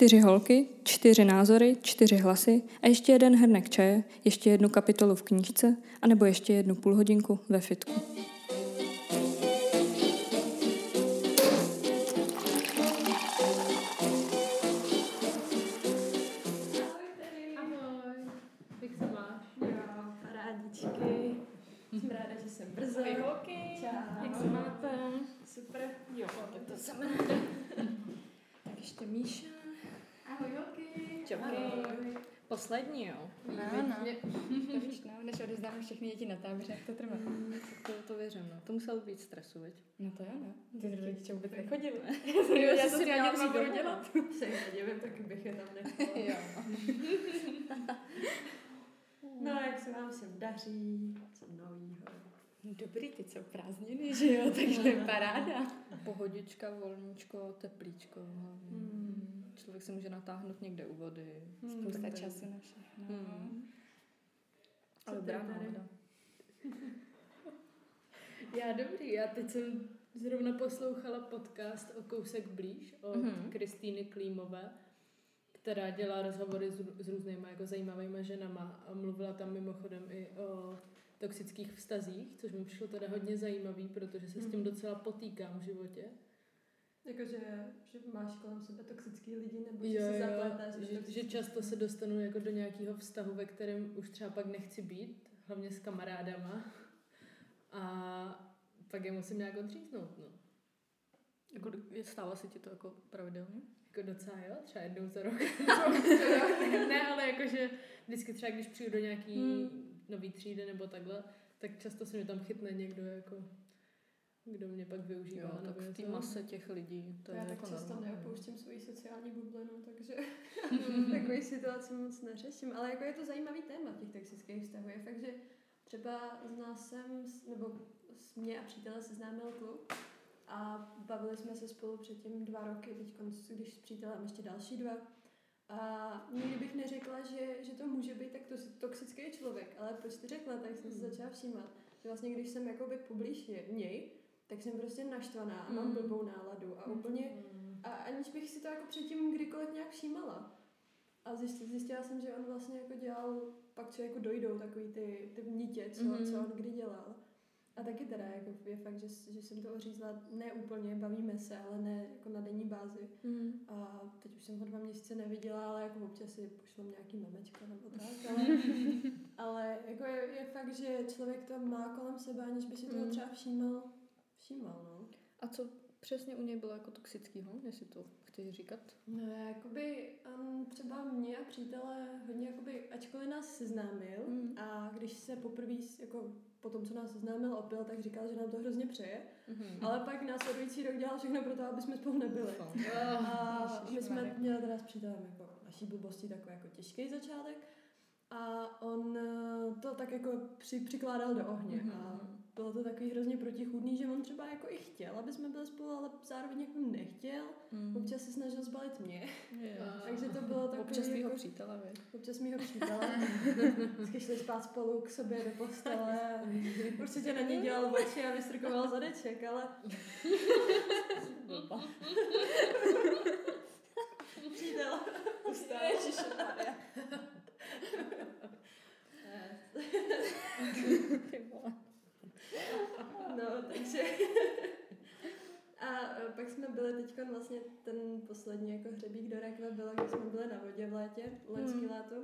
čtyři holky, čtyři názory, čtyři hlasy a ještě jeden hrnek čaje, ještě jednu kapitolu v knížce, anebo ještě jednu půlhodinku ve fitku. To muselo být stresu, veď? No to jo, no. Ty rodiče vůbec nechodili. Já Já jsem si měla co budu dělat. Se jim nedivím, taky bych je tam nechala. jo. No, jak se vám sem daří? Co novýho? Dobrý, teď jsou prázdniny, že jo, takže paráda. Pohodička, volníčko, teplíčko hlavně. Hmm. Člověk se může natáhnout někde u vody. Spousta Tak to je- času na všechno. Hmm. Co Ale nálada. Já dobrý, já teď jsem zrovna poslouchala podcast o kousek blíž od Mhm. Kristýny Klímové, která dělá rozhovory s, s různýma jako zajímavými ženama a mluvila tam mimochodem i o toxických vztazích, což mi přišlo teda hodně zajímavý, protože se s tím Mhm. docela potýkám v životě. Jakože, že máš kolem sebe toxický lidi, nebo že Jo, se jo, zapletáš že, že často se dostanu jako do nějakého vztahu, ve kterém už třeba pak nechci být, hlavně s kamarádama. A pak je musím nějak odříznout, no. Jako, stává se ti to jako pravidelně? Jako docela jo, třeba jednou za rok. ne, ale jakože vždycky třeba, když přijdu do nějaký Hmm. nový třídy nebo takhle, tak často se mě tam chytne někdo, jako, kdo mě pak využívá. Jo, tak v té mase těch lidí, to je já tak jako často normální. neopouštím svoji sociální bublinu, takže takový situaci moc neřeším. Ale jako je to zajímavý téma těch toxických vztahů. Je fakt, že třeba z nás jsem, nebo s mě a přítele seznámil kluk a bavili jsme se spolu předtím dva roky, teď když s přítelem ještě další dva. A nikdy bych neřekla, že, že to může být tak to, toxický člověk, ale po čtyřech letech jsem se Hmm. začala všímat, že vlastně když jsem jakoby poblíž něj, tak jsem prostě naštvaná a mám Hmm. blbou náladu a úplně Mm. a aniž bych si to jako předtím kdykoliv nějak všímala. A zjistila, zjistila jsem, že on vlastně jako dělal, pak člověku dojdou takový ty, ty nitě, co, Mhm. mm-hmm. co on kdy dělal. A taky teda jako je fakt, že, že jsem to ořízla ne úplně, bavíme se, ale ne jako na denní bázi. Mm. A teď už jsem ho dva měsíce neviděla, ale jako občas si pošlem nějaký memečko nebo tak, ale, ale jako je, je, fakt, že člověk to má kolem sebe, aniž by si toho Mm. třeba všímal, všímal, no. A co přesně u něj bylo jako toxického, jestli to chceš říkat? No, jakoby on třeba mě a přítele hodně, jakoby, ačkoliv nás seznámil Mm. a když se poprvé, jako po tom, co nás seznámil, opil, tak říkal, že nám to hrozně přeje. Mhm. Ale pak následující rok dělal všechno pro to, aby jsme spolu nebyli. Fakt. A my jsme měli teda s přítelem jako naší blbosti takový jako těžký začátek. A on eh, to tak jako při, přikládal do ohně. A Mhm. Bylo to takový hrozně protichůdný, že on třeba jako i chtěl, aby jsme byli spolu, ale zároveň jako nechtěl. Mm. Občas se snažil zbalit mě. Jo. Takže to bylo takový Občas tvýho jako, přítele, viď? občas mýho přítele. Vždycky šli spát spolu k sobě do postele. Určitě na něj dělal oči a vystrkoval zadeček, ale... Přítel. Ustál. Ježišmarja. Ty vole. No, takže... A e, pak jsme byli teď vlastně ten poslední jako hřebík do rakve bylo, když jsme byli na vodě v létě, loňský Hmm. léto.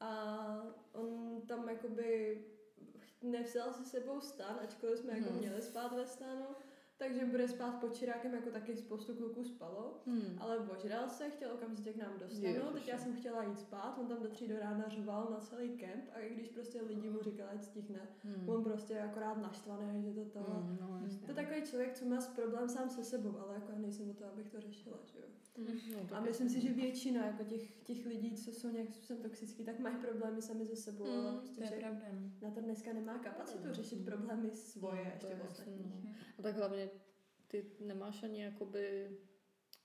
A on tam jakoby nevzal si sebou stan, ačkoliv jsme jako Hmm. měli spát ve stanu, takže bude spát pod čirákem, jako taky spoustu kluků spalo. Hmm. Ale ožral se, chtěl okamžitě k nám dostanout, teď já jsem chtěla jít spát, on tam do tří do rána řval na celý kemp a i když prostě lidi mu říkali, ať stichne, Hmm. on prostě je akorát naštvaný, že to to... Hmm, no, jasně. To je takový člověk, co má problém sám se sebou, ale jako já nejsem o to, abych to řešila, že jo. No, tak A myslím si, že většina jako těch, těch lidí, co jsou nějak způsobem toxický, tak mají problémy sami se sebou, Mm, ale prostě To je člověk pravda, no. na to dneska nemá kapacitu Mm. řešit problémy svoje No, to ještě je jasný, no. A tak hlavně ty nemáš ani jakoby...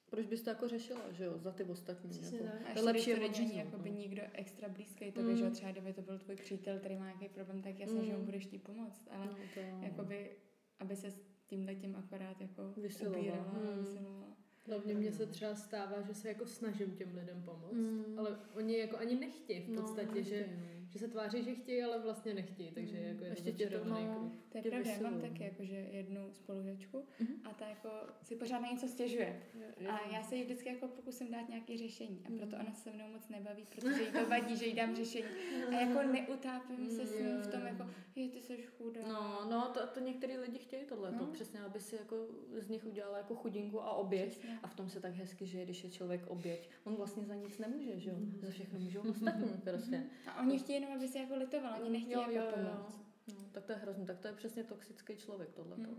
Proč bys to jako řešila, že jo, za ty ostatní? Přesně Jako. tak. A ještě lepší když to není odříznout, jakoby no. nikdo extra blízký tobě, Mm. že jo, třeba kdyby to byl tvůj přítel, který má nějaký problém, tak jasně, že mu Mm. budeš tí pomoct, ale No, to jakoby, aby se s tímhle tím akorát jako Vysilovala. ubírala Mm. vysilovala. Hlavně mně se třeba stává, že se jako snažím těm lidem pomoct, Mm. ale oni jako ani nechtějí v No, podstatě, že, nechtějí, no. Že se tváří, že chtějí, ale vlastně nechtějí, takže Mm. jako je Ještě to začarovaný no. To je tě pravda, já mám taky jakože jednu spolužačku Mhm. a ta jako si pořád na něco stěžuje. A já se jí vždycky jako pokusím dát nějaké řešení a proto ona se mnou moc nebaví, protože jí to vadí, že jí dám řešení. A jako neutápím se s ní v tom jako, je ty jsi chudá. No, no, to, to některý lidi chtějí tohle, No. to přesně, aby si jako z nich udělala jako chudinku a oběť. Přesně. A v tom se tak hezky žije, když je člověk oběť. On vlastně za nic nemůže, že jo? Za všechno můžou ostatní prostě. A oni chtějí jenom, aby se jako litovala, oni nechtějí jako pomoct. No, tak to je hrozný, tak to je přesně toxický člověk tohle. Hmm. No.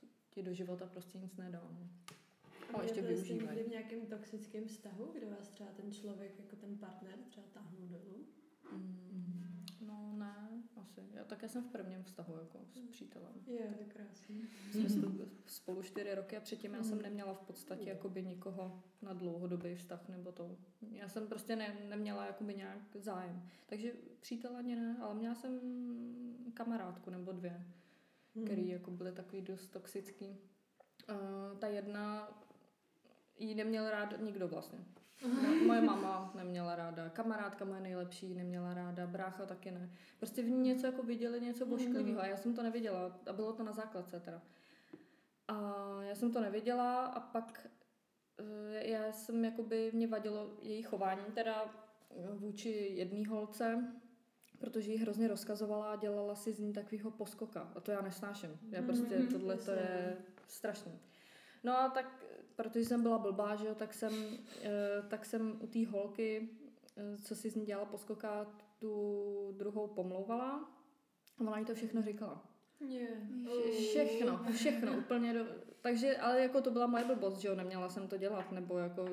To Ti do života prostě nic nedá. No. A ještě ještě využívají. někdy v nějakém toxickém vztahu, kde vás třeba ten člověk, jako ten partner, třeba táhnul dolů? Mm, no ne, asi. Já také jsem v prvním vztahu jako s přítelem. Je, to je krásný. Jsme spolu čtyři roky a předtím já jsem Mm. neměla v podstatě jakoby nikoho na dlouhodobý vztah nebo to. Já jsem prostě ne, neměla jakoby nějak zájem. Takže přítel ani ne, ale měla jsem kamarádku nebo dvě, Hmm. který jako byly takový dost toxický. Uh, ta jedna jí neměl rád nikdo vlastně. Mo- Moje mama neměla ráda, kamarádka moje nejlepší neměla ráda, brácha taky ne. Prostě v ní něco jako viděli, něco bošklivého a já jsem to neviděla a bylo to na základce teda. A já jsem to nevěděla a pak eh, já jsem jakoby, mě vadilo její chování teda vůči jedné holce, protože ji hrozně rozkazovala a dělala si z ní takového poskoka. A to já nesnáším. Já prostě, Mhm, tohle to je strašný. No a tak, protože jsem byla blbá, že jo, tak jsem, eh, tak jsem u té holky, eh, co si z ní dělala poskoka, tu druhou pomlouvala. A ona jí to všechno říkala. Je. Všechno, všechno, úplně do... Takže, ale jako to byla moje blbost, že jo, neměla jsem to dělat, nebo jako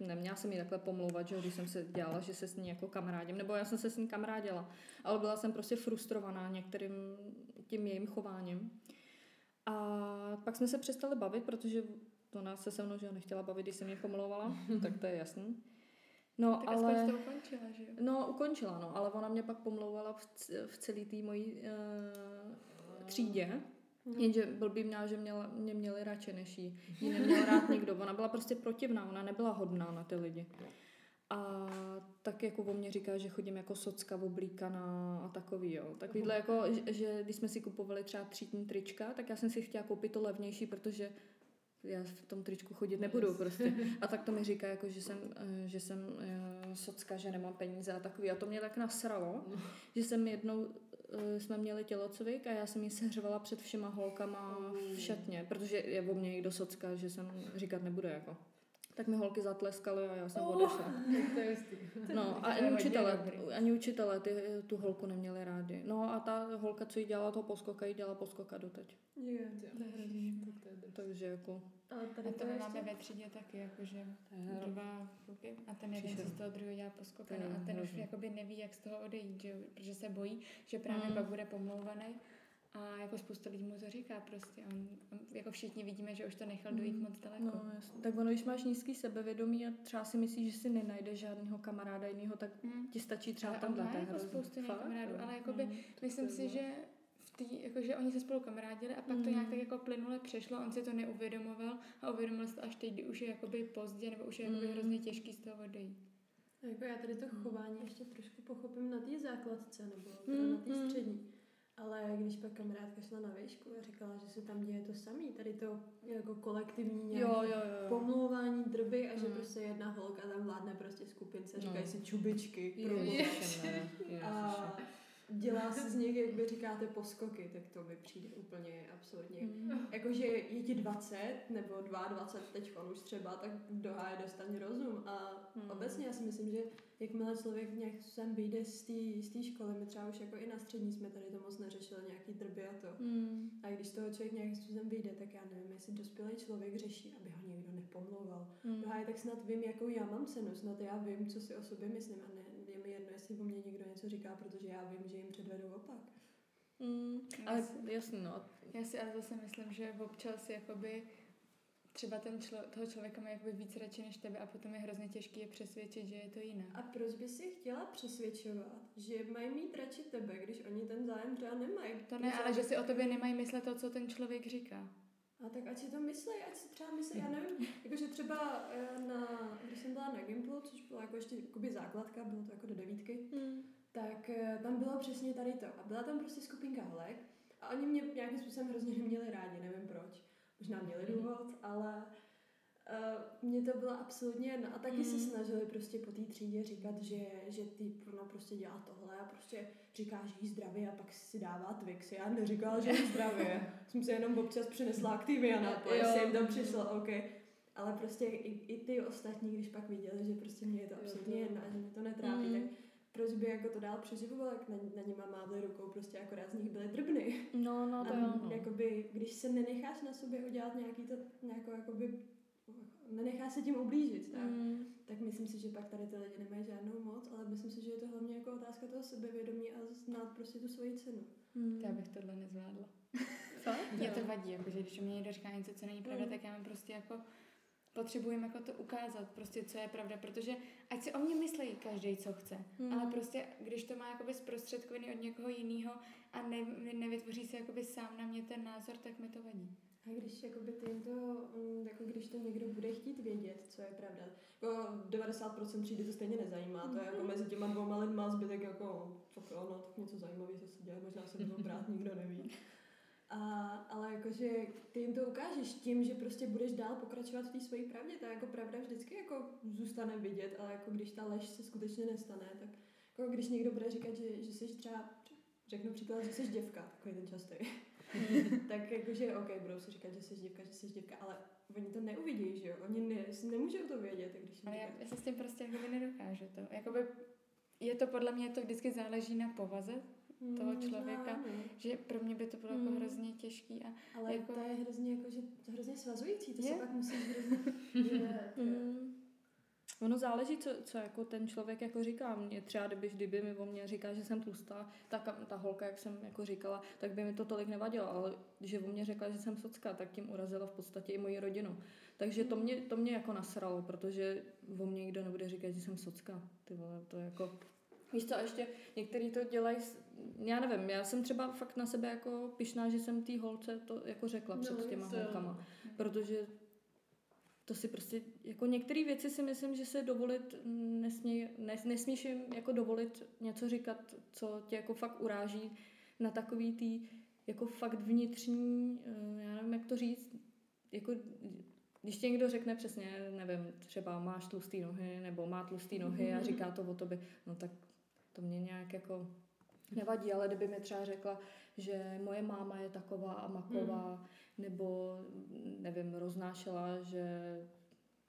neměla jsem jí takhle pomlouvat, že jo, když jsem se dělala, že se s ní jako kamarádím, nebo já jsem se s ní kamarádila, ale byla jsem prostě frustrovaná některým tím jejím chováním. A pak jsme se přestali bavit, protože ona se se mnou, že jo, nechtěla bavit, když jsem mě pomlouvala, tak to je jasný. No, Tak ale... aspoň to ukončila, že jo? No, ukončila, no, ale ona mě pak pomlouvala v, v celé té mojí uh, třídě. Jenže blbý měla, že měla, mě měli radši než jí. Jí neměl rád nikdo. Ona byla prostě protivná, ona nebyla hodná na ty lidi. A tak jako o mě říká, že chodím jako socka oblíkaná a takový, jo. Takovýhle jako, že, že když jsme si kupovali třeba třídní trička, tak já jsem si chtěla koupit to levnější, protože já v tom tričku chodit nebudu prostě. A tak to mi říká, jako, že jsem, eh, že jsem eh, socka, že nemám peníze a takový. A to mě tak nasralo, že jsem jednou eh, jsme měli tělocvik a já jsem ji sehřvala před všema holkama v šatně, protože je o mě někdo socka, že jsem říkat nebude jako. Tak mi holky zatleskaly a já jsem odešla. Tak to je hustý. No a ani učitele, ani učitele ty, tu holku neměli rádi. No a ta holka, co jí dělala toho poskoka, jí dělala poskoka doteď. Je. To hrozný. Takže jako... Ale tady A to, to my je máme ještě... ve třídě taky, jakože je dva kluky a ten jeden si z toho druhého dělá poskoka To je no a ten už jakoby neví, jak z toho odejít, že protože se bojí, že právě Mm. pak bude pomlouvaný a jako spousta lidí mu to říká prostě. On, on, jako všichni vidíme, že už to nechal dojít Mm. moc daleko. No, jasně. Tak ono, když máš nízký sebevědomí a třeba si myslíš, že si nenajdeš žádného kamaráda jiného, tak Mm. ti stačí třeba Ale tam to je jako spoustu kamarádů, ale jakoby Mm. myslím to si, že v tý, jako, že oni se spolu kamarádili a pak to Mm. nějak tak jako plynule přešlo, on si to neuvědomoval a uvědomil si to až teď, kdy už je jakoby pozdě nebo už je jakoby Mm. hrozně těžký z toho odejít. Jako já tady to chování ještě trošku pochopím na té základce nebo Mm, na té mm. střední. Ale když pak kamarádka šla na výšku a říkala, že se tam děje to samý, tady to jako kolektivní nějaké Jo, jo, jo. pomlouvání drby a že Mm. prostě jedna holka tam vládne prostě skupince, No. říkají si čubičky, Jo, pro ježiši, ne, a. dělá si z nich, jak vy říkáte, poskoky, tak to mi přijde úplně absurdně. Mm. Jakože je ti 20 nebo 22 teď už třeba, tak doháje dostaň rozum. A Hmm. obecně já si myslím, že jakmile člověk nějak sem vyjde z té školy, my třeba už jako i na střední jsme tady to moc neřešili, nějaký drby a to. Mm. A když z toho člověk nějakým způsobem vyjde, tak já nevím, jestli dospělý člověk řeší, aby ho někdo nepomlouval. Mm. No a tak snad vím, jakou já mám cenu, snad já vím, co si o sobě myslím a ne, jestli o mě někdo něco říká, protože já vím, že jim předvedu opak. Mm. Ale jasný, no. Já si ale zase myslím, že občas jakoby třeba ten člo, toho člověka má jakoby víc radši než tebe a potom je hrozně těžký je přesvědčit, že je to jinak. A proč by si chtěla přesvědčovat, že mají mít radši tebe, když oni ten zájem třeba nemají? To ne, ale že si o tobě nemají myslet to, co ten člověk říká. A tak ať si to myslí, ať si třeba myslí, já nevím, jakože třeba eh, na, když jsem byla na Gimplu, což byla jako ještě jakoby základka, bylo to jako do devítky, Hmm. tak eh, tam bylo přesně tady to. A byla tam prostě skupinka holek a oni mě nějakým způsobem hrozně neměli rádi, nevím proč. Možná měli důvod, ale uh, mě to bylo absolutně jedno. A taky se Mm. snažili prostě po té třídě říkat, že, že ty ona prostě dělá tohle a prostě říká, že jí zdravě a pak si dává Twixy. Já neříkala, že jí zdravě. Jsem si jenom občas přinesla Activia nápoj, Jo. jestli jim to přišlo, OK. Ale prostě i, i ty ostatní, když pak viděli, že prostě mě je to absolutně to- jedno a že mě to netrápí, Mm. tak proč by jako to dál přeživoval, jak na, na nima mávli rukou, prostě akorát z nich byly drbny. No, no, to a jo. No. jakoby, když se nenecháš na sobě udělat nějaký to, nějakou jakoby, nenechá se tím ublížit, tak, Mm. tak myslím si, že pak tady ty lidi nemají žádnou moc, ale myslím si, že je to hlavně jako otázka toho sebevědomí a znát prostě tu svoji cenu. Mm. Já bych tohle nezvládla. Fakt? Mě to vadí, jakože když mě někdo říká něco, co není pravda, Mm. tak já mám prostě jako potřebujeme jako to ukázat, prostě co je pravda, protože ať si o mě myslí každý, co chce, Mm. ale prostě když to má jakoby zprostředkovaný od někoho jiného a ne, ne, nevytvoří se jakoby sám na mě ten názor, tak mi to vadí. A když jakoby ty to, mm, jako když to někdo bude chtít vědět, co je pravda, jako 90% třídy to stejně nezajímá, to je jako mezi těma dvouma lidma zbytek jako, tak jo, no, tak něco zajímavého se děje, možná se budou brát, nikdo neví. A, ale jakože ty jim to ukážeš tím, že prostě budeš dál pokračovat v té své pravdě, ta jako pravda vždycky jako zůstane vidět, ale jako když ta lež se skutečně nestane, tak jako když někdo bude říkat, že, že jsi třeba, řeknu příklad, že jsi děvka, takový ten častý, tak jakože, OK, budou si říkat, že jsi dívka, že jsi dívka, ale oni to neuvidí, že jo? Oni ne, nemůžou to vědět, když Ale já, já se s tím prostě jakoby nedokážu to. Jakoby je to podle mě, to vždycky záleží na povaze, toho Mm, člověka. možná, no. že pro mě by to bylo jako Mm. hrozně těžký a Ale Jako- to je hrozně, jako, že, to hrozně svazující, to Je? se pak musíš hrozně... Mm. Ono záleží, co, co jako ten člověk jako říká. Mě třeba, kdyby, kdyby mi o mě říká, že jsem tlustá, tak ta holka, jak jsem jako říkala, tak by mi to tolik nevadilo, ale když o mě řekla, že jsem socka, tak tím urazila v podstatě i moji rodinu. Takže to mě, to mě jako nasralo, protože o mě nikdo nebude říkat, že jsem socka. Ty vole, to je jako... Víš co, a ještě některý to dělají, já nevím, já jsem třeba fakt na sebe jako pišná, že jsem té holce to jako řekla No, před těma holkama, protože to si prostě, jako některé věci si myslím, že se dovolit nesmí, nes, nesmíš jim jako dovolit něco říkat, co tě jako fakt uráží na takový tý jako fakt vnitřní, eh, já nevím, jak to říct, jako když ti někdo řekne přesně, nevím, třeba máš tlustý nohy, nebo má tlustý nohy a říká to o tobě, no tak to mě nějak jako nevadí, ale kdyby mi třeba řekla, že moje máma je taková a maková, nebo nevím, roznášela, že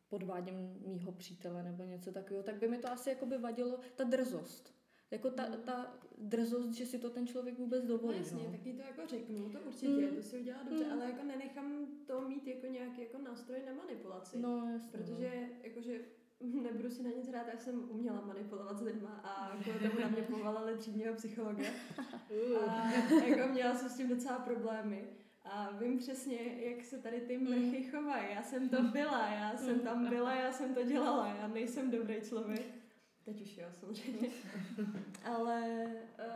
podvádím mýho přítele nebo něco takového, tak by mi to asi jako by vadilo ta drzost. Jako ta, Mm. ta drzost, že si to ten člověk vůbec No dovolí. jasně, no. tak jí to jako řeknu, to určitě, Mm. to si udělá dobře, Mm. ale jako nenechám to mít jako nějaký jako nástroj na manipulaci. No, jasně. Protože jakože nebudu si na nic hrát, já jsem uměla manipulovat s lidma a kvůli tomu na mě třídního psychologa. A jako měla jsem s tím docela problémy. A vím přesně, jak se tady ty mrchy chovají. Já jsem to byla, já jsem tam byla, já jsem to dělala, já nejsem dobrý člověk. Teď už jo, samozřejmě. Ale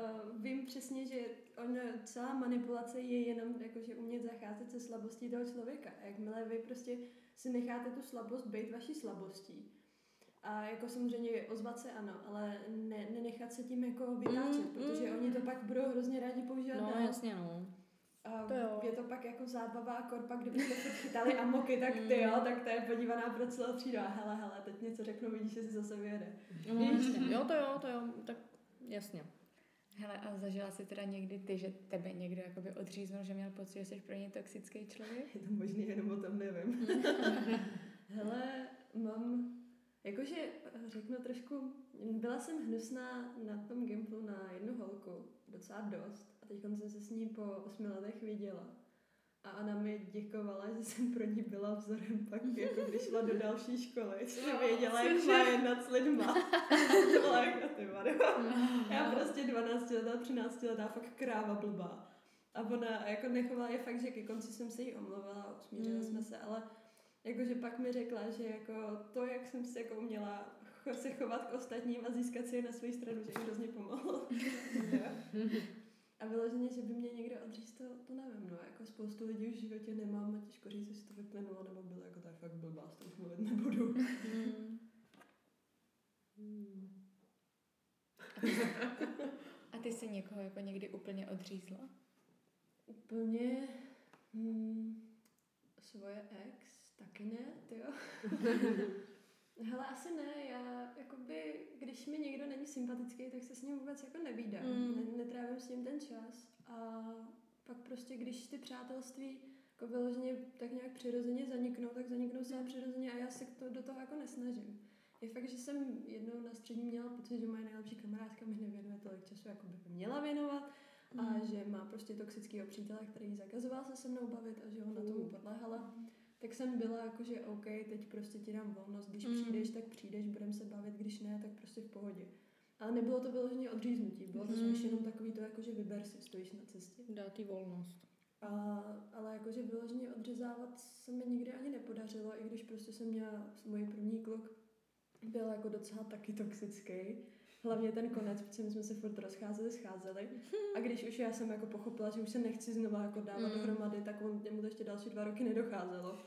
uh, vím přesně, že on, celá manipulace je jenom jakože umět zacházet se slabostí toho člověka. A jakmile vy prostě si necháte tu slabost být vaší slabostí, a jako samozřejmě ozvat se ano, ale ne, nenechat se tím jako vytáčet, Mm, protože mm. oni to pak budou hrozně rádi používat No, dál. jasně, no. A To jo. je to pak jako zábava a korpa, kdybyste chytali amoky, tak ty jo, tak to je podívaná pro celou třídu. A hele, hele, teď něco řeknu, vidíš, že si zase vyjede. no jasně. Jo, to jo, to jo, tak jasně. Hele, a zažila jsi teda někdy ty, že tebe někdo jakoby odříznul, že měl pocit, že jsi pro ně toxický člověk? Je to možný, jenom o tom nevím. hele, mám, jakože řeknu trošku, byla jsem hnusná na tom Gimplu na jednu holku, docela dost. Teď jsem se s ní po osmi letech viděla. A ona mi děkovala, že jsem pro ní byla vzorem pak, jako když šla do další školy, že věděla, jak má jednat s lidma. to byla jako ty. Já prostě 12 letá, 13 letá, fakt kráva blbá. A ona jako nechovala je fakt, že ke konci jsem se jí omluvila, usmířili Mm. jsme se, ale jakože pak mi řekla, že jako to, jak jsem se jako uměla se chovat k ostatním a získat si je na svou stranu, že jí hrozně pomohlo. A vyloženě, že by mě někdo odříz, to, to nevím, no, jako spoustu lidí už v životě nemám a těžko říct, jestli to vyplynulo, nebo bylo jako tak fakt blbá, s tom mluvit nebudu. Mm. Hmm. A ty jsi někoho jako někdy úplně odřízla? Úplně hmm, svoje ex, taky ne, ty jo. Hele, asi ne, já jakoby, když mi někdo není sympatický, tak se s ním vůbec jako nevídám, Mm. ne, netrávím s ním ten čas a pak prostě, když ty přátelství jako vyloženě tak nějak přirozeně zaniknou, tak zaniknou se přirozeně a já se to, do toho jako nesnažím. Je fakt, že jsem jednou na střední měla pocit, že moje nejlepší kamarádka mi nevěnuje tolik času, jako by měla věnovat a Mm. že má prostě toxického přítele, který zakazoval se se mnou bavit a že ona tomu podléhala. Tak jsem byla jako, že OK, teď prostě ti dám volnost, když Mm. přijdeš, tak přijdeš, budeme se bavit, když ne, tak prostě v pohodě. Ale nebylo to vyloženě odříznutí, bylo to Mm. spíš jenom takový to, jako, že vyber si, stojíš na cestě. Dá ti volnost. A, ale jakože vyloženě odřezávat se mi nikdy ani nepodařilo, i když prostě jsem měla můj první kluk, byl jako docela taky toxický. Hlavně ten konec, protože my jsme se furt rozcházeli, scházeli. A když už já jsem jako pochopila, že už se nechci znova jako dávat Mm. dohromady, tak on, mu to ještě další dva roky nedocházelo.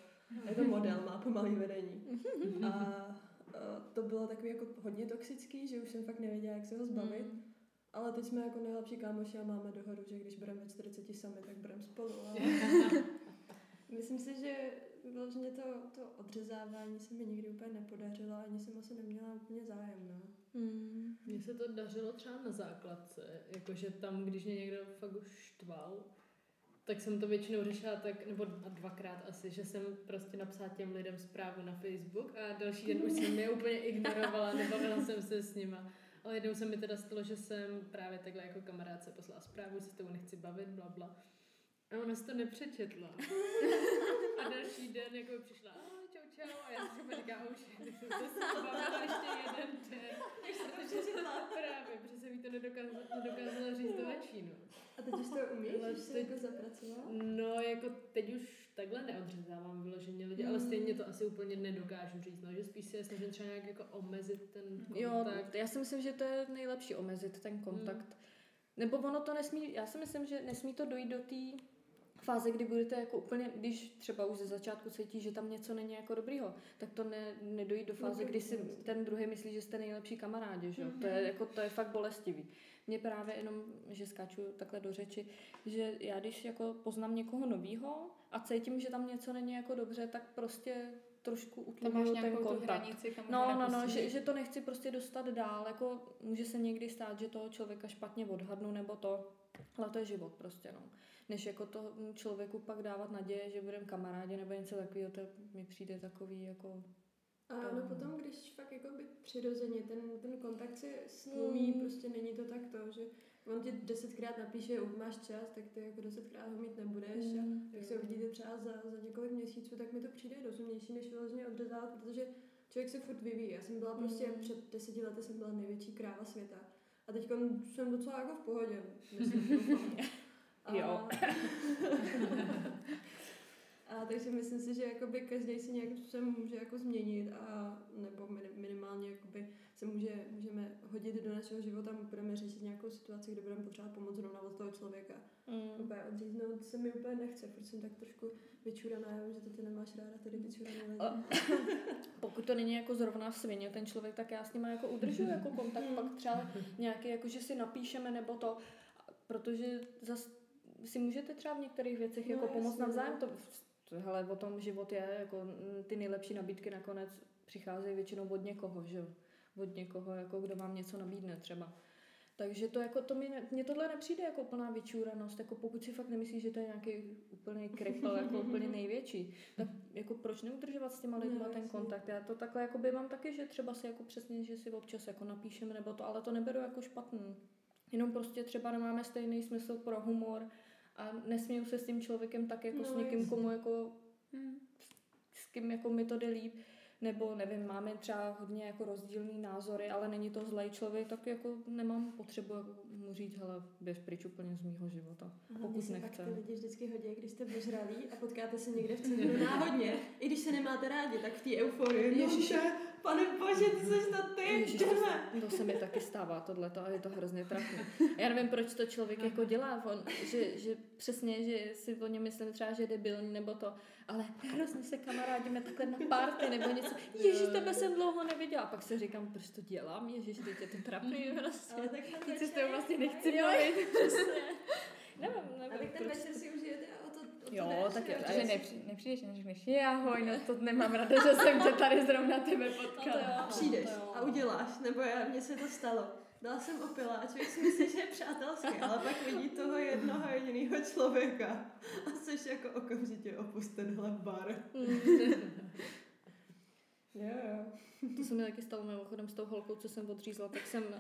Je to model, má pomalý vedení. A, a to bylo takový jako hodně toxický, že už jsem fakt nevěděla, jak se ho zbavit. Mm. Ale teď jsme jako nejlepší kámoši a máme dohodu, že když budeme ve 40 sami, tak budeme spolu. Ale myslím si, že vlastně to, to odřezávání se mi nikdy úplně nepodařilo, ani jsem asi neměla úplně zájem. No. Mm. Mně se to dařilo třeba na základce, jakože tam, když mě někdo fakt už štval, tak jsem to většinou řešila tak, nebo a dvakrát asi, že jsem prostě napsala těm lidem zprávu na Facebook a další den už jsem je úplně ignorovala, nebavila jsem se s nima. Ale jednou se mi teda stalo, že jsem právě takhle jako kamarádce poslala zprávu, že se s tebou nechci bavit, bla, bla. A ona si to nepřečetla. A další den jako přišla, "Ahoj, čau, čau. A já už, jsem se s ní bavila ještě jeden den. Právě, protože jsem jí to nedokázala, nedokázala říct do očí, no. A teď už to umíš, Ale už jsi teď- jako zapracovala? No, jako teď už takhle neodřezávám vyloženě lidi, ale stejně to asi úplně nedokážu říct, no, že spíš se snažím třeba nějak jako omezit ten Jo, kontakt. já si myslím, že to je nejlepší omezit ten kontakt. Nebo ono to nesmí, já si myslím, že nesmí to dojít do té fáze, kdy budete jako úplně, když třeba už ze začátku cítí, že tam něco není jako dobrýho, tak to ne, nedojít do fáze, kdy si ten druhý myslí, že jste nejlepší kamarádi, že jo? To je jako, to je fakt bolestivý. Mně právě jenom, že skáču takhle do řeči, že já když jako poznám někoho novýho a cítím, že tam něco není jako dobře, tak prostě trošku utlumuju ten kontakt. hranici, kam No, no, no, že, že to nechci prostě dostat dál, jako může se někdy stát, že toho člověka špatně odhadnu nebo to, ale to je život prostě, no. Než jako to člověku pak dávat naděje, že budeme kamarádi nebo něco takového, to mi přijde takový jako... A no potom, když fakt jako by přirozeně ten, ten kontakt si stlumí, Mm. prostě není to tak to, že on ti desetkrát napíše, "U, máš čas, tak ty jako desetkrát ho mít nebudeš a Mm. jak se uvidíte třeba za, za několik měsíců, tak mi to přijde rozumnější, než vyloženě odřezávat, protože člověk se furt vyvíjí. Já jsem byla prostě Mm. před deseti lety jsem byla největší kráva světa. A teď jsem docela jako v pohodě. Myslím. A- Jo. A takže myslím si, že jakoby každý si nějakým způsobem může jako změnit a nebo mini- minimálně jakoby se může, můžeme hodit do našeho života, budeme řešit nějakou situaci, kde budeme potřebovat pomoc zrovna od toho člověka. Mm. Úplně odříznout se mi úplně nechce, protože jsem tak trošku vyčuraná, já vím, že to ty nemáš ráda, tady vyčurané lidi. Pokud to není jako zrovna svině ten člověk, tak já s ním jako udržuju jako kontakt, pak třeba nějaký, jako že si napíšeme nebo to, protože zas si můžete třeba v některých věcech No, jako pomoct jasně, navzájem. no. To, hele, o tom život je, jako mm, ty nejlepší nabídky nakonec přicházejí většinou od někoho, že? Od někoho, jako kdo vám něco nabídne třeba. Takže to jako to mi, ne- mně tohle nepřijde jako úplná vyčúranost, jako pokud si fakt nemyslíš, že to je nějaký úplný kripl, jako úplně největší, tak jako proč neudržovat s těma lidma No, ten kontakt? Já to takhle jako by mám taky, že třeba si jako přesně, že si občas jako napíšeme nebo to, ale to neberu jako špatný. Jenom prostě třeba nemáme stejný smysl pro humor a nesměju se s tím člověkem tak jako No, s někým, komu jako Hmm. s kým jako mi to jde líp, nebo nevím, máme třeba hodně jako rozdílný názory, ale není to zlej člověk, tak jako nemám potřebu jako mu říct, hele, běž pryč úplně z mýho života, Hlavně pokud se pak nechce. ty lidi vždycky hodí, když jste ožralí a potkáte se někde v centru náhodně. I když se nemáte rádi, tak v té euforii. Pane bože, ty jsi to ty, Ježiš, to, to se mi taky stává, tohle a je to hrozně trapné. Já nevím, proč to člověk jako dělá, on, že, že přesně, že si o něm myslím třeba, že je debilní nebo to, ale hrozně se kamarádíme takhle na party nebo něco. Ježíš, tebe jsem dlouho neviděla. A pak se říkám, proč to dělám, ježíš, teď je to trapný prostě. Ale tak Teď se s tou vlastně nechci bavit. přesně. Nevím, nevím. A tak ten večer si užijete a o to, o to Jo, tak jo, je- že nepři, nepřijdeš a neřekneš, já ahoj, no to nemám ráda, že jsem tě tady zrovna tebe No to potkala. jo. A přijdeš to jo. a uděláš, nebo já, mně se to stalo. Byla jsem opila a člověk si myslí, že je přátelský, ale pak vidí toho jednoho jediného člověka a jsi jako okamžitě opust tenhle bar. Jo, jo. To se mi taky stalo mimochodem s tou holkou, co jsem odřízla, tak jsem uh,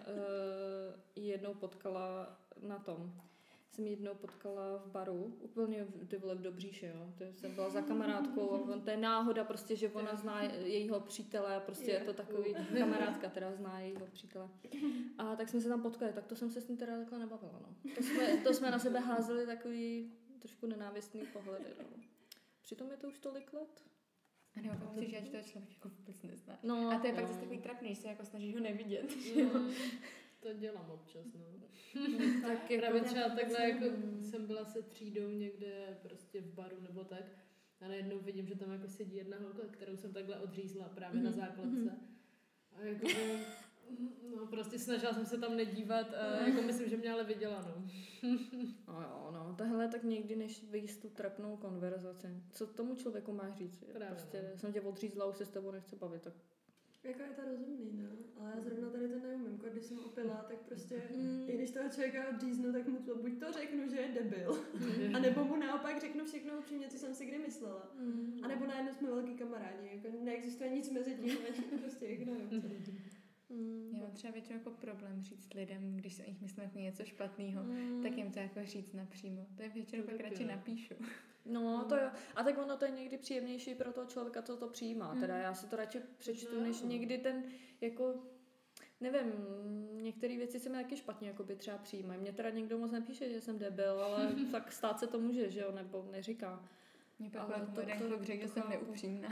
ji jednou potkala na tom. Jsem jednou potkala v baru, úplně v, ty vole v Dobříši, jo. To jsem byla za kamarádkou a on, to je náhoda prostě, že ona zná jejího přítele a prostě je to takový, kamarádka teda zná jejího přítele. A tak jsme se tam potkali, tak to jsem se s ním teda takhle nebavila, no. To jsme, to jsme na sebe házeli takový trošku nenávistný pohledy, no. Přitom je to už tolik let. A nebo pak si, že toho člověk jako vůbec nezná. No, A to je pak no. zase takový trapný, že se jako snažíš ho nevidět. Mm, to dělám občas, no. tak jako, Právě třeba takhle, jako jsem byla se třídou někde prostě v baru nebo tak a najednou vidím, že tam jako sedí jedna holka, kterou jsem takhle odřízla právě na Mhm, základce. A jako, no prostě snažila jsem se tam nedívat a jako myslím, že mě ale viděla, no. No jo, no, tahle tak někdy, než vyjist tu trapnou konverzaci. Co tomu člověku máš říct? Právě, prostě no. jsem tě odřízla, už se s tebou nechce bavit, tak Jako je to rozumný, no. Ale já zrovna tady to neumím. Jako Když jsem opila, tak prostě, Mm. i když toho člověka odříznu, tak mu to, buď to řeknu, že je debil, a nebo mu naopak řeknu všechno upřímně, co jsem si kdy myslela. A nebo najednou jsme velký kamarádi, jako neexistuje nic mezi tím, prostě ignorace. Mm. Já mám třeba většinou jako problém říct lidem, když se o nich myslím jako něco špatného, Mm. tak jim to jako říct napřímo. To je většinou To pak radši napíšu. No, to jo. A tak ono to je někdy příjemnější pro toho člověka, co to přijímá. Mm. Teda já si to radši přečtu, No. než někdy ten, jako, nevím, některé věci se mi taky špatně jakoby třeba přijímají. Mně teda někdo moc nepíše, že jsem debil, ale tak stát se to může, že jo, nebo neříká. Mě pak Ale to- to, to- kluk řekl, to že jsem neupřímná.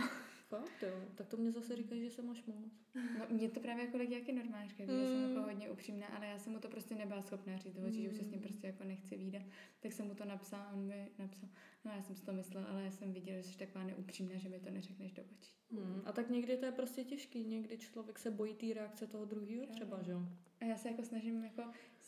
Fakt, jo. Tak to mě zase říkají, že jsem až moc. No, mě to právě jako lidi jaký normálně říkají, že jsem Mm. jako hodně upřímná, ale já jsem mu to prostě nebyla schopná říct očí, že už se s ním prostě jako nechci výdat. Tak jsem mu to napsala on mi napsal, no já jsem si to myslela, ale já jsem viděla, že jsi taková neupřímná, že mi to neřekneš do očí. Hmm. A tak někdy to je prostě těžký, někdy člověk se bojí té reakce toho druhého třeba, že jo? A já se jako snažím jako,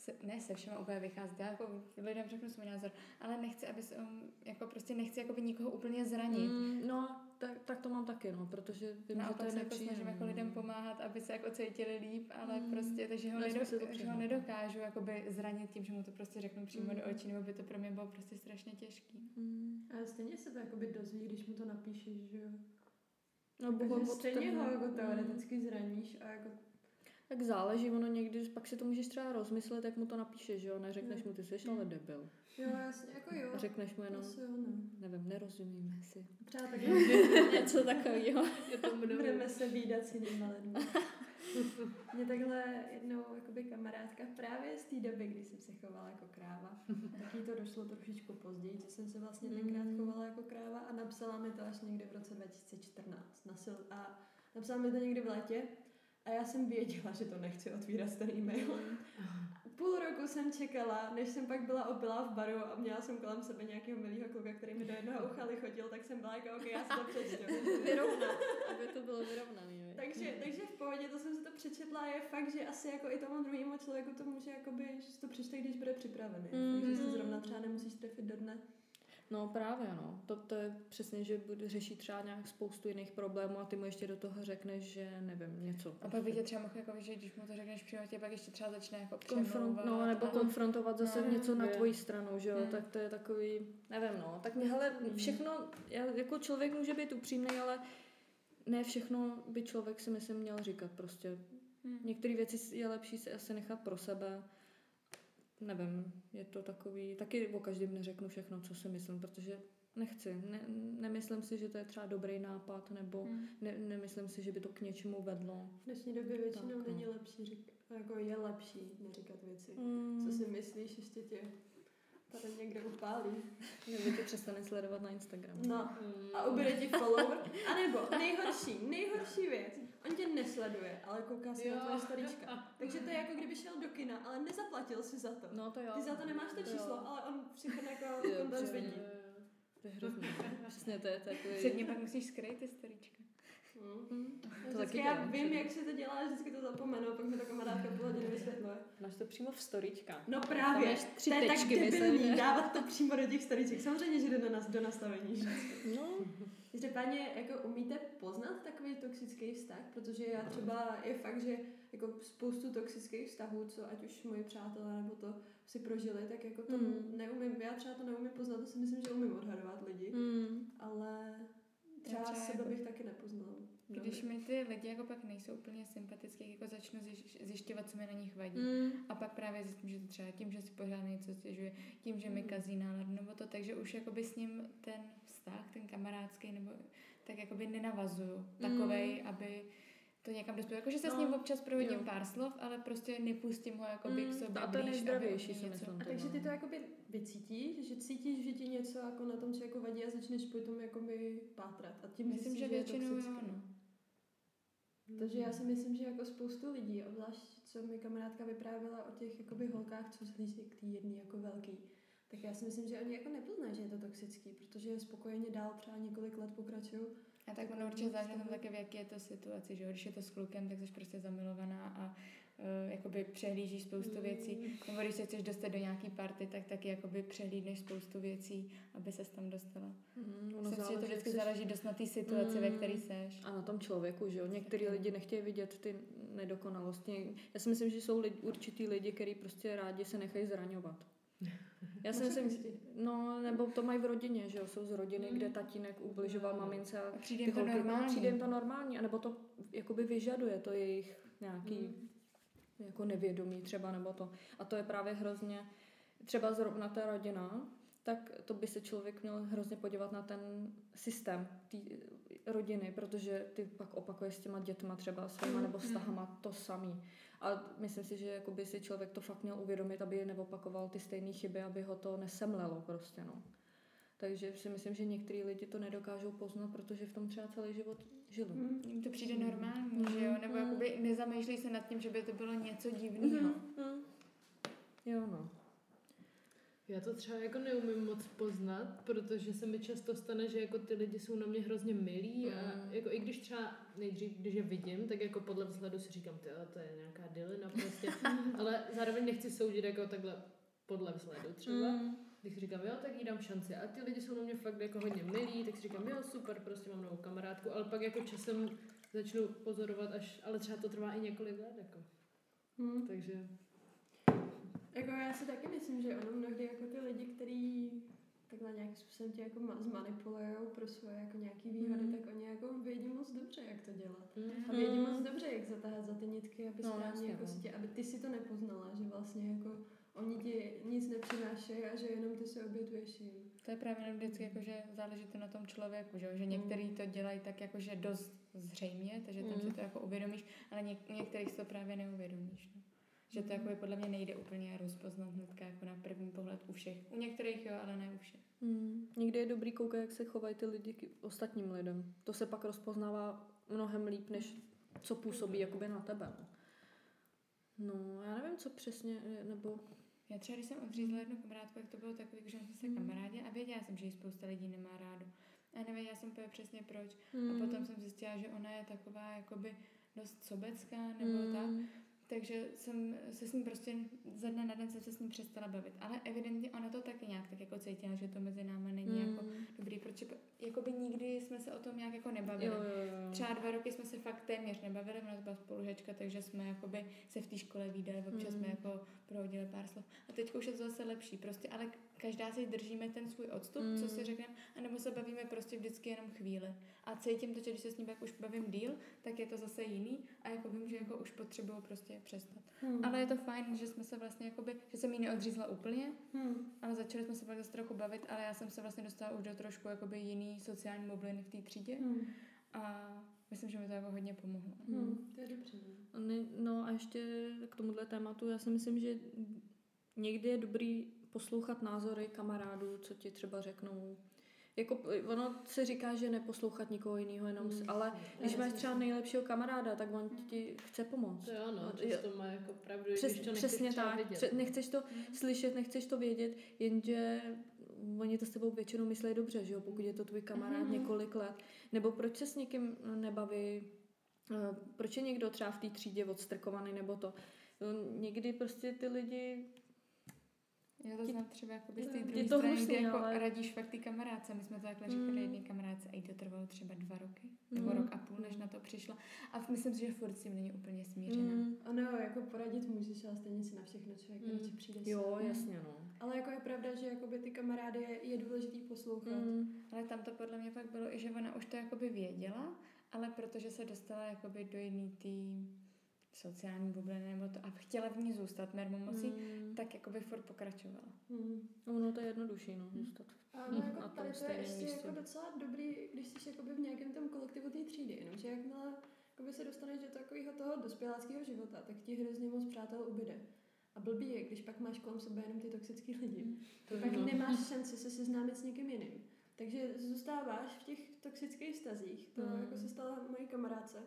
se, ne se všema úplně vycházet, já jako lidem řeknu svůj názor, ale nechci, aby se, um, jako prostě nechci jako by nikoho úplně zranit. Mm, no, tak, tak to mám taky, no, protože vím, že to je se jako snažím jako lidem pomáhat, aby se jako cítili líp, ale Mm. prostě, takže ho, nedo, že ho nedokážu jakoby zranit tím, že mu to prostě řeknu přímo Mm. do očí, nebo by to pro mě bylo prostě strašně těžký. Mm. A stejně se to jakoby dozví, když mu to napíšeš, že jo. No, bohu, stejně ho jako Mm. teoreticky zraníš a jako Tak záleží, ono někdy, pak si to můžeš třeba rozmyslet, jak mu to napíšeš, že jo? Neřekneš mu, ty jsi ale debil. jo, jasně, jako jo. A řekneš mu jenom, Asi jo, no. nevím, nerozumíme si. Přátelé, Něco takového. Budeme se výdat s jinýma lidmi. Mě takhle jednou jakoby kamarádka právě z té doby, kdy jsem se chovala jako kráva, tak jí to došlo trošičku později, že jsem se vlastně tenkrát Mm. chovala jako kráva a napsala mi to až někdy v roce 2014 na sil a napsala mi to někdy v létě a já jsem věděla, že to nechci otvírat ten e-mail. Půl roku jsem čekala, než jsem pak byla opilá v baru a měla jsem kolem sebe nějakého milého kluka, který mi do jednoho ucha lichotil, tak jsem byla jako, ok, já si to přečtu. Vyrovnat, aby to bylo vyrovnaný. jo. Takže, takže v pohodě, to jsem si to přečetla a je fakt, že asi jako i tomu druhému člověku to může jakoby, že si to přečte, když bude připravený. Mm. Takže se zrovna třeba nemusíš trefit do dne. No právě, no. To, to je přesně, že bude řešit třeba nějak spoustu jiných problémů a ty mu ještě do toho řekneš, že nevím, něco. A pak by tě třeba mohl, jako, že když mu to řekneš přímo, tě pak ještě třeba začne jako Konfront, no, nebo a- konfrontovat zase No, něco na tvoji stranu, že jo, Mm. tak to je takový, nevím, no, tak mě, hele, všechno, já, jako člověk může být upřímný, ale ne všechno by člověk si myslím měl říkat prostě. Hmm. Některé věci je lepší si asi nechat pro sebe. Nevím, je to takový, taky o každém neřeknu všechno, co si myslím, protože nechci. Ne, nemyslím si, že to je třeba dobrý nápad, nebo Hmm. ne, nemyslím si, že by to k něčemu vedlo. V dnešní době většinou Tak, no. není lepší říkat, jako je lepší neříkat věci. Mm. Co si myslíš, ještě tě tady někde upálí. Nebo tě přestane sledovat na Instagramu. No. Mm. A ubude ti follower. A nebo nejhorší, nejhorší věc. On tě nesleduje, ale kouká se Jo. na tvoje storíčka. Takže to je jako kdyby šel do kina, ale nezaplatil si za to. No to jo. Ty za to nemáš to jo. číslo, ale on všechno jako Jo, vidí. To je hrozný. Přesně, to je takový... Předně pak musíš skrýt ty storíčka. Mm. To Vždycky já dělám, vím, jak se to dělá, vždycky to zapomenu, pak mi to kamarádka půl hodiny vysvětluje. Máš to přímo v storičkách. No právě, máš tři to je tak debilní, dávat to přímo do těch storíček. Samozřejmě, že jde do, nas, do nastavení. No, Každopádně jako umíte poznat takový toxický vztah, protože já třeba je fakt, že jako spoustu toxických vztahů, co ať už moji přátelé nebo to si prožili, tak jako to Mm. neumím, já třeba to neumím poznat, to si myslím, že umím odhadovat lidi, mm. ale třeba, třeba sebe jako- bych taky nepoznala. Když mi ty lidi jako pak nejsou úplně sympatický, jako začnu zjiš- zjišťovat, co mi na nich vadí. Mm. A pak právě zjistím, že to třeba tím, že si pořád něco stěžuje, tím, že mi kazí náladu, nebo to, takže už jakoby s ním ten vztah, ten kamarádský, nebo tak jakoby nenavazuju takovej, aby to někam dospělo. Jakože se s No, ním občas prohodím jo. pár slov, ale prostě nepustím ho jakoby Mm, k sobě a to je nejzdravější, si něco- myslím. A takže ty to jakoby vycítíš, že cítíš, že ti něco jako na tom člověku vadí a začneš potom jakoby pátrat. A tím Myslím, zjistíš, že je většinou jo, toxický. no. Takže já si myslím, že jako spoustu lidí, obzvlášť co mi kamarádka vyprávěla o těch jakoby holkách, co se k té jedné jako velký, tak já si myslím, že oni jako nepoznají, že je to toxický, protože spokojeně dál třeba několik let pokračují. A tak ono určitě záleží na tom také, v jaké je to situaci, že jo? Když je to s klukem, tak jsi prostě zamilovaná a uh, jakoby přehlížíš spoustu věcí. Nebo když se chceš dostat do nějaký party, tak taky jakoby přehlídneš spoustu věcí, aby ses tam dostala. Mm, ono Myslím si, že to záleží, vždycky jsi- záleží dost na té situaci, ve Mm. které seš. A na tom člověku, že jo. Některý lidi nechtějí vidět ty nedokonalosti. Já si myslím, že jsou lidi, určitý lidi, kteří prostě rádi se nechají zraňovat. Já si myslím, no, nebo to mají v rodině, že jo, jsou z rodiny, kde tatínek ubližoval mamince a A přijde jim to no, normální. přijde jim to normální, anebo to jakoby vyžaduje, to jejich nějaký jako nevědomí třeba, nebo to. A to je právě hrozně, třeba zrovna ta rodina, tak to by se člověk měl hrozně podívat na ten systém té rodiny, protože ty pak opakuješ s těma dětma třeba svýma nebo vztahama to samý. A myslím si, že jakoby si člověk to fakt měl uvědomit, aby neopakoval ty stejné chyby, aby ho to nesemlelo prostě, no. Takže si myslím, že některý lidi to nedokážou poznat, protože v tom třeba celý život žili. Mm. Jim to přijde normální, že jo? Nebo Mm. jakoby nezamýšlí se nad tím, že by to bylo něco divného. Mm. Jo, no. Já to třeba jako neumím moc poznat, protože se mi často stane, že jako ty lidi jsou na mě hrozně milí a Mm. jako i když třeba nejdřív, když je vidím, tak jako podle vzhledu si říkám, ty, to je nějaká dilina prostě, ale zároveň nechci soudit jako takhle podle vzhledu třeba. Mm. Když si říkám, jo, tak jí dám šanci. A ty lidi jsou na mě fakt jako hodně milí, tak si říkám, jo, super, prostě mám novou kamarádku, ale pak jako časem začnu pozorovat až, ale třeba to trvá i několik let, jako. Mm. Takže Jako já si taky myslím, že ono mnohdy jako ty lidi, kteří takhle nějakým způsobem tě jako ma- zmanipulujou pro svoje jako nějaký výhody, Mm. tak oni jako vědí moc dobře, jak to dělat. mm. A vědí moc dobře, jak zatáhat za ty nitky, aby No, správně jako no. si tě, aby ty si to nepoznala, že vlastně jako oni ti nic nepřinášejí a že jenom ty se obětuješ jim. To je právě jenom vždycky jako, že záleží to na tom člověku, že, jo? že některý to dělají tak jako, že dost zřejmě, takže tam si Mm. to jako uvědomíš, ale něk- některých si to právě neuvědomíš. No. Že to jako podle mě nejde úplně rozpoznat hnedka jako na první pohled u všech. U některých jo, ale ne u všech. Mm. Někdy je dobrý koukat, jak se chovají ty lidi k ostatním lidem. To se pak rozpoznává mnohem líp, než co působí jakoby na tebe. No, no já nevím, co přesně, je, nebo... Já třeba, když jsem odřízla jednu kamarádku, jak to bylo takový, že jsme se Mm. kamarádi a věděla jsem, že ji spousta lidí nemá rádo. A nevěděla jsem úplně přesně proč. Mm. A potom jsem zjistila, že ona je taková jakoby dost sobecká nebo tak. Takže jsem se s ní prostě ze dne na den jsem se s ní přestala bavit. Ale evidentně ona to taky nějak tak jako cítila, že to mezi náma není Mm. jako dobrý, protože jakoby nikdy jsme se o tom nějak jako nebavili. Jo, jo, jo. Třeba dva roky jsme se fakt téměř nebavili, ona byla spolužačka, takže jsme jakoby se v té škole výdali, občas Mm. jsme jako prohodili pár slov. A teď už je to zase lepší, prostě, ale každá si držíme ten svůj odstup, Mm. co si řekneme, anebo se bavíme prostě vždycky jenom chvíli. A cítím to, že když se s ním pak už bavím díl, tak je to zase jiný a jako vím, že jako už potřebuju prostě přestat. Hmm. Ale je to fajn, že jsme se vlastně jakoby, že jsem ji neodřízla úplně, Hmm. ale začali jsme se pak zase trochu bavit, ale já jsem se vlastně dostala už do trošku jakoby jiný sociální bubliny v té třídě Hmm. a myslím, že mi to jako hodně pomohlo. Hmm. To je dobře. no. Ne- No a ještě k tomuhle tématu, já si myslím, že někdy je dobrý poslouchat názory kamarádů, co ti třeba řeknou, jako ono se říká, že neposlouchat nikoho jiného, jenom, mm, ale když máš třeba nejlepšího kamaráda, tak on ti chce pomoct. To jo, no, často má jako pravdu, Přes, když to přesně tak, vidět. Pře- nechceš to mm. slyšet, nechceš to vědět, jenže oni to s tebou většinou myslí dobře, že jo, pokud je to tvůj kamarád mm-hmm. několik let. Nebo proč se s někým nebaví, eh, proč je někdo třeba v té třídě odstrkovaný, nebo to. No, někdy prostě ty lidi já to znám třeba jako z té druhé strany, hrusný, kdy jako ale... radíš fakt ty kamarádce. My jsme to takhle říkali mm. jedné kamarádce a jí to trvalo třeba dva roky, mm. nebo rok a půl, než na to přišla. A myslím si, že furt s tím není úplně smířená. Mm. Ano, jako poradit můžeš, ale stejně si na všechno člověk mm. přijde Jo, sám. jasně, no. Ale jako je pravda, že jakoby ty kamarády je, je důležitý poslouchat. Mm. Ale tam to podle mě fakt bylo i, že ona už to jakoby věděla, ale protože se dostala jakoby do jiný tý sociální bubliny nebo to a chtěla v ní zůstat mermomocí, mm. tak jako by furt pokračovala. Mm. No to je jednodušší, no, zůstat a no, jako na tady to je ještě místě. jako docela dobrý, když jsi jakoby v nějakém tom kolektivu té třídy, jenomže jakmile jakoby se dostaneš do takového toho dospěláckého života, tak ti hrozně moc přátel ubyde. A blbý je, když pak máš kolem sebe jenom ty toxické lidi. Mm. To pak no. nemáš šanci se seznámit s někým jiným. Takže zůstáváš v těch toxických stazích. To mm. jako se stala mojí kamarádce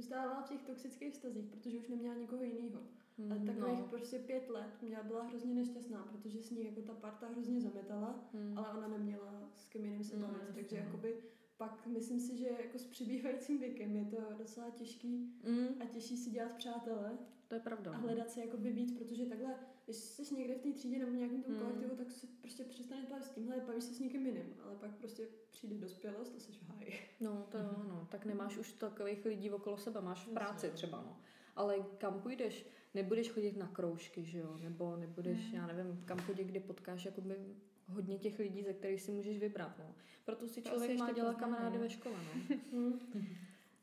zůstávala v těch toxických vztazích, protože už neměla nikoho jiného. Mm, a takových no. prostě pět let měla byla hrozně nešťastná, protože s ní jako ta parta hrozně zametala, mm. ale ona neměla s kým jiným se no, bavit. No, takže no. jakoby pak myslím si, že jako s přibývajícím věkem je to docela těžký mm. a těžší si dělat přátelé. To je pravda. A hledat se jakoby víc, protože takhle, když jsi někde v té třídě nebo nějakém tom mm. kolektivu, tak se prostě přestaneš bavit s tímhle, bavíš se s někým jiným, ale pak prostě přijde dospělost a jsi v háji. No, to jo, no. Tak nemáš už takových lidí okolo sebe, máš v práci třeba, no. Ale kam půjdeš, nebudeš chodit na kroužky, že jo, nebo nebudeš, mm. já nevím, kam chodit, kdy potkáš jakoby hodně těch lidí, ze kterých si můžeš vybrat, no. Proto si člověk má dělat kamarády ve škole, no.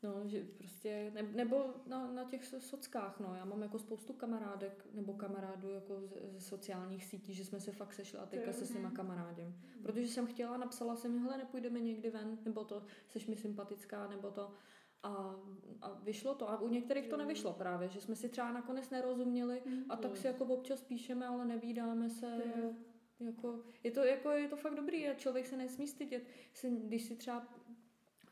No, že prostě, ne, nebo na, na těch sockách, no, já mám jako spoustu kamarádek nebo kamarádů jako ze, sociálních sítí, že jsme se fakt sešli a teďka se s nima kamarádím. Protože jsem chtěla, napsala jsem, hele, nepůjdeme někdy ven, nebo to, seš mi sympatická, nebo to, a, a vyšlo to. A u některých to nevyšlo právě, že jsme si třeba nakonec nerozuměli a tak si jako občas píšeme, ale nevídáme se. Jako, je, to, jako, je to fakt dobrý a člověk se nesmí stydět. Když si třeba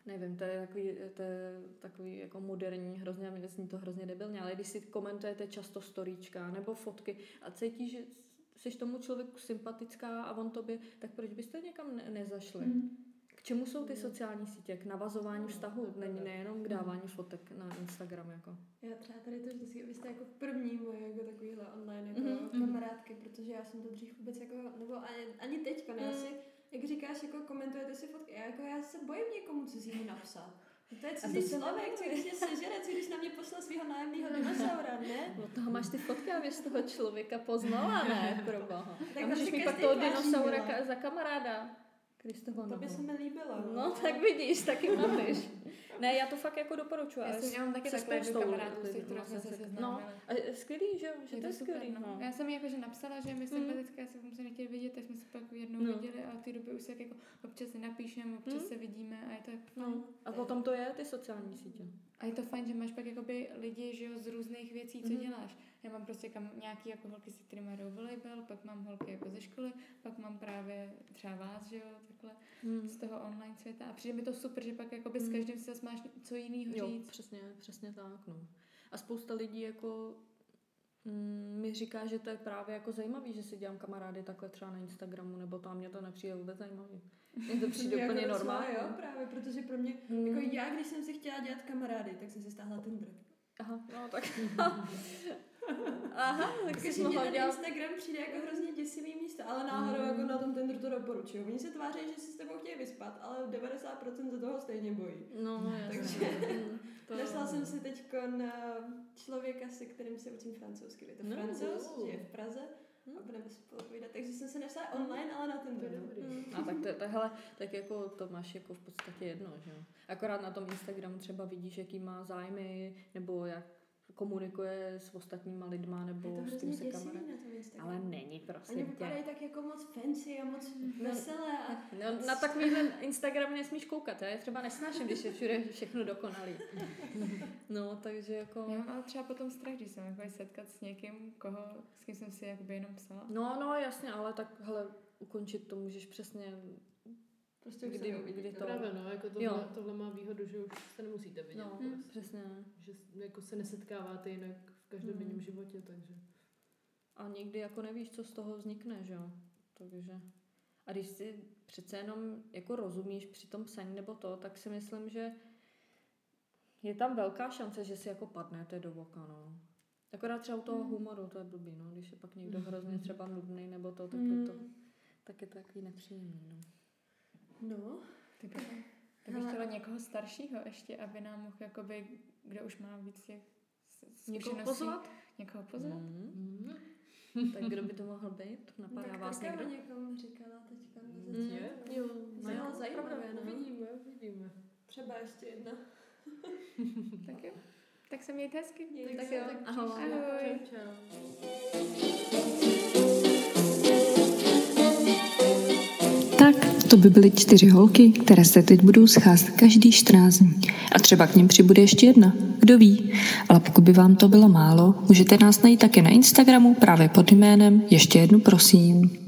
nevím, to je takový, to je takový jako moderní, hrozně, mě zní to hrozně debilně, ale když si komentujete často storíčka nebo fotky a cítíš, že jsi tomu člověku sympatická a on tobě, tak proč byste někam ne- nezašli? Mm. K čemu jsou ty sociální sítě? K navazování vztahu, není nejenom k dávání fotek na Instagram. Jako. Já třeba tady to vždycky, vy jste jako první moje jako takovýhle online jako mm-hmm. kamarádky, protože já jsem to dřív vůbec jako, nebo ani, ani teďka, ne, mm. asi jak říkáš, jako komentujete si fotky, já, jako já se bojím někomu cizímu napsat. To je cizí člověk, co když mě sežere, co když na mě pošle svého nájemného dinosaura, ne? No toho máš ty fotky, abys toho člověka poznala, ne? Pro boha. Tak a můžeš mít pak toho dinosaura ka- za kamaráda. Kristovo To by se mi líbilo. No, no tak vidíš, taky napiš. Ne, já to fakt jako doporučuji. Já, jsem, já mám taky takhle jednu kamarádku, se kterou jsme se seznámili. No, a skvělý, že, že je to je skvělý. No. no. Já jsem jí jakože napsala, že my sympatická, mm. já jsem se nechtěli vidět, tak jsme se pak jednou no. viděli a ty doby už se jako občas si napíšeme, občas mm. se vidíme a je to jako no. A potom to je ty sociální sítě. A je to fajn, že máš pak jakoby lidi, že jo, z různých věcí, co mm. děláš. Já mám prostě kam nějaký jako holky, s kterými hrajou volejbal, pak mám holky jako ze školy, pak mám právě třeba vás, že jo, takhle mm. z toho online světa. A přijde mi to super, že pak jakoby mm. s každým si máš co jiného říct. Jo, přesně, přesně tak, no. A spousta lidí jako mm, mi říká, že to je právě jako zajímavý, že si dělám kamarády takhle třeba na Instagramu, nebo tam mě to nepřijde vůbec zajímavý. Mně to přijde úplně jako normální. Jo, právě, protože pro mě, mm. jako já, když jsem si chtěla dělat kamarády, tak jsem si stáhla Tinder. Aha, no tak. Aha, tak si mohla dělat... Instagram přijde jako hrozně děsivý místo, ale náhodou mm. jako na tom Tinderu to doporučuju. Oni se tváří, že si s tebou chtějí vyspat, ale 90% za toho stejně bojí. No, Takže to... našla jsem si teď na člověka, se kterým se učím francouzsky. Je to no, francouz, žije v Praze a budeme spolu povídat. Takže jsem se našla online, ale na ten dobrý. Mm. A tak to, tahle, tak jako to máš jako v podstatě jedno, že jo. Akorát na tom Instagramu třeba vidíš, jaký má zájmy, nebo jak komunikuje s ostatníma lidma nebo s tím se kamarádem. Ale není prostě. Oni vypadají tak jako moc fancy a moc no, veselé. A... No, na takovýhle Instagram nesmíš koukat, já je třeba nesnáším, když je všude všechno dokonalý. No, takže jako... Já mám ale třeba potom strach, když jsem jako setkat s někým, koho, s kým jsem si jakoby jenom psala. No, no, jasně, ale tak hele, ukončit to můžeš přesně Prostě už Kdy- se kdy to- Právě no, jako tohle, Jo. tohle má výhodu, že už se nemusíte vidět. No, prostě. přesně. Že jako se nesetkáváte jinak v každodenním Hmm. životě, takže. A někdy jako nevíš, co z toho vznikne, že jo? Takže... A když si přece jenom jako rozumíš při tom psaní nebo to, tak si myslím, že je tam velká šance, že si jako padnete do voka, no. Akorát třeba u toho humoru, to je blbý, no. Když je pak někdo hrozně třeba nudný nebo to, tak je to, tak je to takový nepříjemný, no. No, Ty bych, ty bych chtěla někoho staršího ještě, aby nám mohl, jakoby, kdo už má víc těch Někoho pozvat? Někoho pozvat? Mm. Mm. Tak kdo by to mohl být? Napadá tak vás někdo? o někom říkala teďka na Mm. začátku. Jo, To bylo zajímavé, no. Uvidíme, uvidíme. Třeba ještě jedna. Tak jo. Tak se mějte hezky. Mějte Tak se, jo, tak ahoj. Ahoj. Čau, čau. Tak, to by byly čtyři holky, které se teď budou scházet každý 14 dní. A třeba k ním přibude ještě jedna, kdo ví. Ale pokud by vám to bylo málo, můžete nás najít také na Instagramu právě pod jménem Ještě jednu prosím.